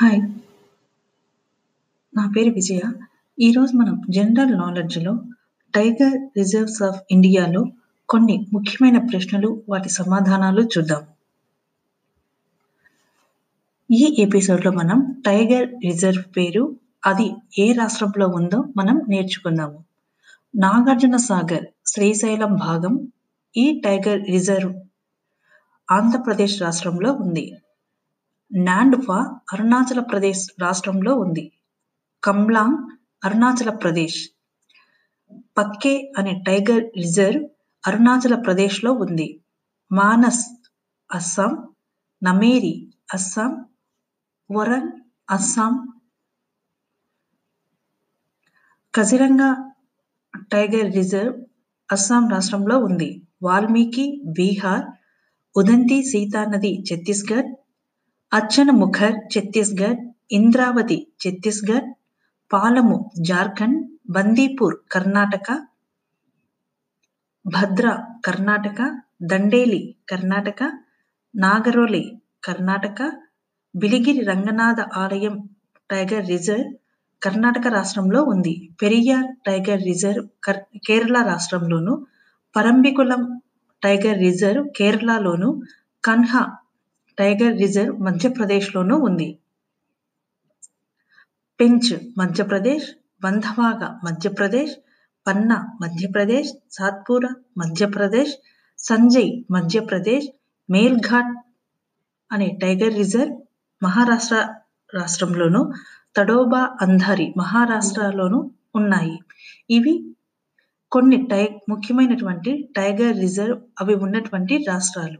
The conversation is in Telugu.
హాయ్. నా పేరు విజయ. ఈరోజు మనం జనరల్ నాలెడ్జ్‌లో టైగర్ రిజర్వ్స్ ఆఫ్ ఇండియాలో కొన్ని ముఖ్యమైన ప్రశ్నలు, వాటి సమాధానాలు చూద్దాం. ఈ ఎపిసోడ్‌లో మనం టైగర్ రిజర్వ్ పేరు, అది ఏ రాష్ట్రంలో ఉందో మనం నేర్చుకుందాము. నాగార్జున సాగర్ శ్రీశైలం భాగం ఈ టైగర్ రిజర్వ్ ఆంధ్రప్రదేశ్ రాష్ట్రంలో ఉంది. నాండ్ఫా అరుణాచల ప్రదేశ్ రాష్ట్రంలో ఉంది. కమ్లాంగ్ అరుణాచల ప్రదేశ్. పక్కే అనే టైగర్ రిజర్వ్ అరుణాచల ప్రదేశ్‌లో ఉంది. మానస్ అస్సాం, నమేరి అస్సాం, వరన్ అస్సాం. కజిరంగా టైగర్ రిజర్వ్ అస్సాం రాష్ట్రంలో ఉంది. వాల్మీకి బీహార్, ఉదంతి సీతా నది అచ్చన అచ్చనముఖర్ ఛత్తీస్‌గఢ్, ఇంద్రావతి ఛత్తీస్‌గఢ్, పాలము జార్ఖండ్, బందీపూర్ కర్ణాటక, భద్ర కర్ణాటక, దండేలి కర్ణాటక, నాగరోలి కర్ణాటక, బిలిగిరి రంగనాథ ఆలయం టైగర్ రిజర్వ్ కర్ణాటక రాష్ట్రంలో ఉంది. పెరియార్ టైగర్ రిజర్వ్ కర్ కేరళ రాష్ట్రంలోను, పరంబికులం టైగర్ రిజర్వ్ కేరళలోను, కన్హా టైగర్ రిజర్వ్ మధ్యప్రదేశ్‌లోనూ ఉంది. పెంచ్ మధ్యప్రదేశ్, బంధవాగ మధ్యప్రదేశ్, పన్నా మధ్యప్రదేశ్, సాత్పురా మధ్యప్రదేశ్, సంజయ్ మధ్యప్రదేశ్, మేల్ఘాట్ అనే టైగర్ రిజర్వ్ మహారాష్ట్ర రాష్ట్రంలోను, తడోబా అంధారి మహారాష్ట్రలోనూ ఉన్నాయి. ఇవి కొన్ని టై ముఖ్యమైనటువంటి టైగర్ రిజర్వ్ అవి ఉన్నటువంటి రాష్ట్రాలు.